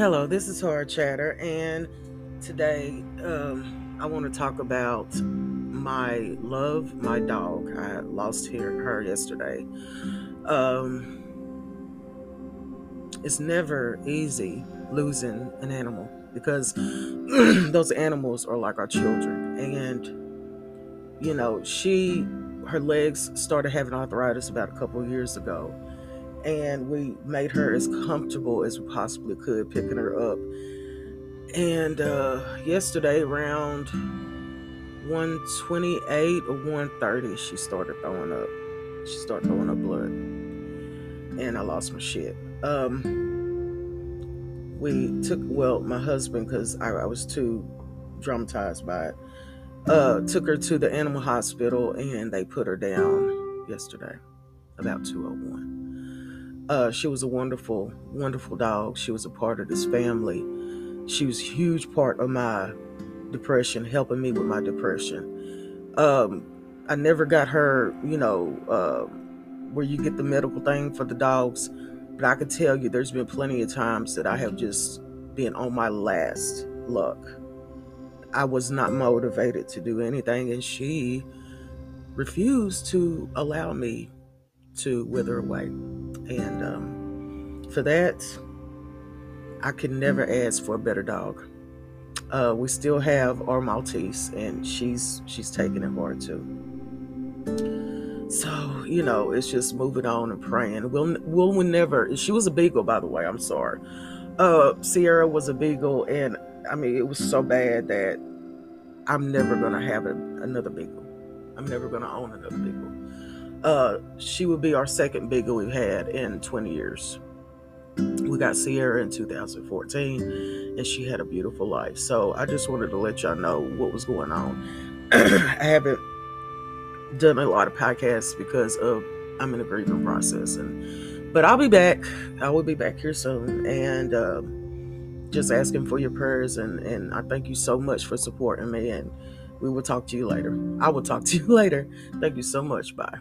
Hello, this is Hard Chatter, and today um, I want to talk about my love, my dog. I lost her, her yesterday. Um, it's never easy losing an animal because those animals are like our children, and you know, she her legs started having arthritis about a couple years ago and we made her as comfortable as we possibly could picking her up. And uh, yesterday around 128 or 130 she started throwing up. She started throwing up blood. And i lost my shit. Um, we took well my husband because I, I was too traumatized by it uh, took her to the animal hospital and they put her down yesterday about 201 uh, she was a wonderful, wonderful dog. She was a part of this family. She was a huge part of my depression, helping me with my depression. Um, I never got her, you know, uh, where you get the medical thing for the dogs, but I can tell you there's been plenty of times that I have just been on my last luck. I was not motivated to do anything, and she refused to allow me to wither away. And um, for that, I could never ask for a better dog. Uh, we still have our Maltese, and she's she's taking it hard too. So you know, it's just moving on and praying. We'll we'll, we'll never. She was a beagle, by the way. I'm sorry. Uh, Sierra was a beagle, and I mean, it was so bad that I'm never gonna have a, another beagle. I'm never gonna own another beagle uh, she would be our second beagle we've had in 20 years. We got Sierra in 2014, and she had a beautiful life. So I just wanted to let y'all know what was going on. I haven't done a lot of podcasts because of I'm in a grieving process, and but I'll be back. I will be back here soon, and um, just asking for your prayers. And and I thank you so much for supporting me. And we will talk to you later. I will talk to you later. Thank you so much. Bye.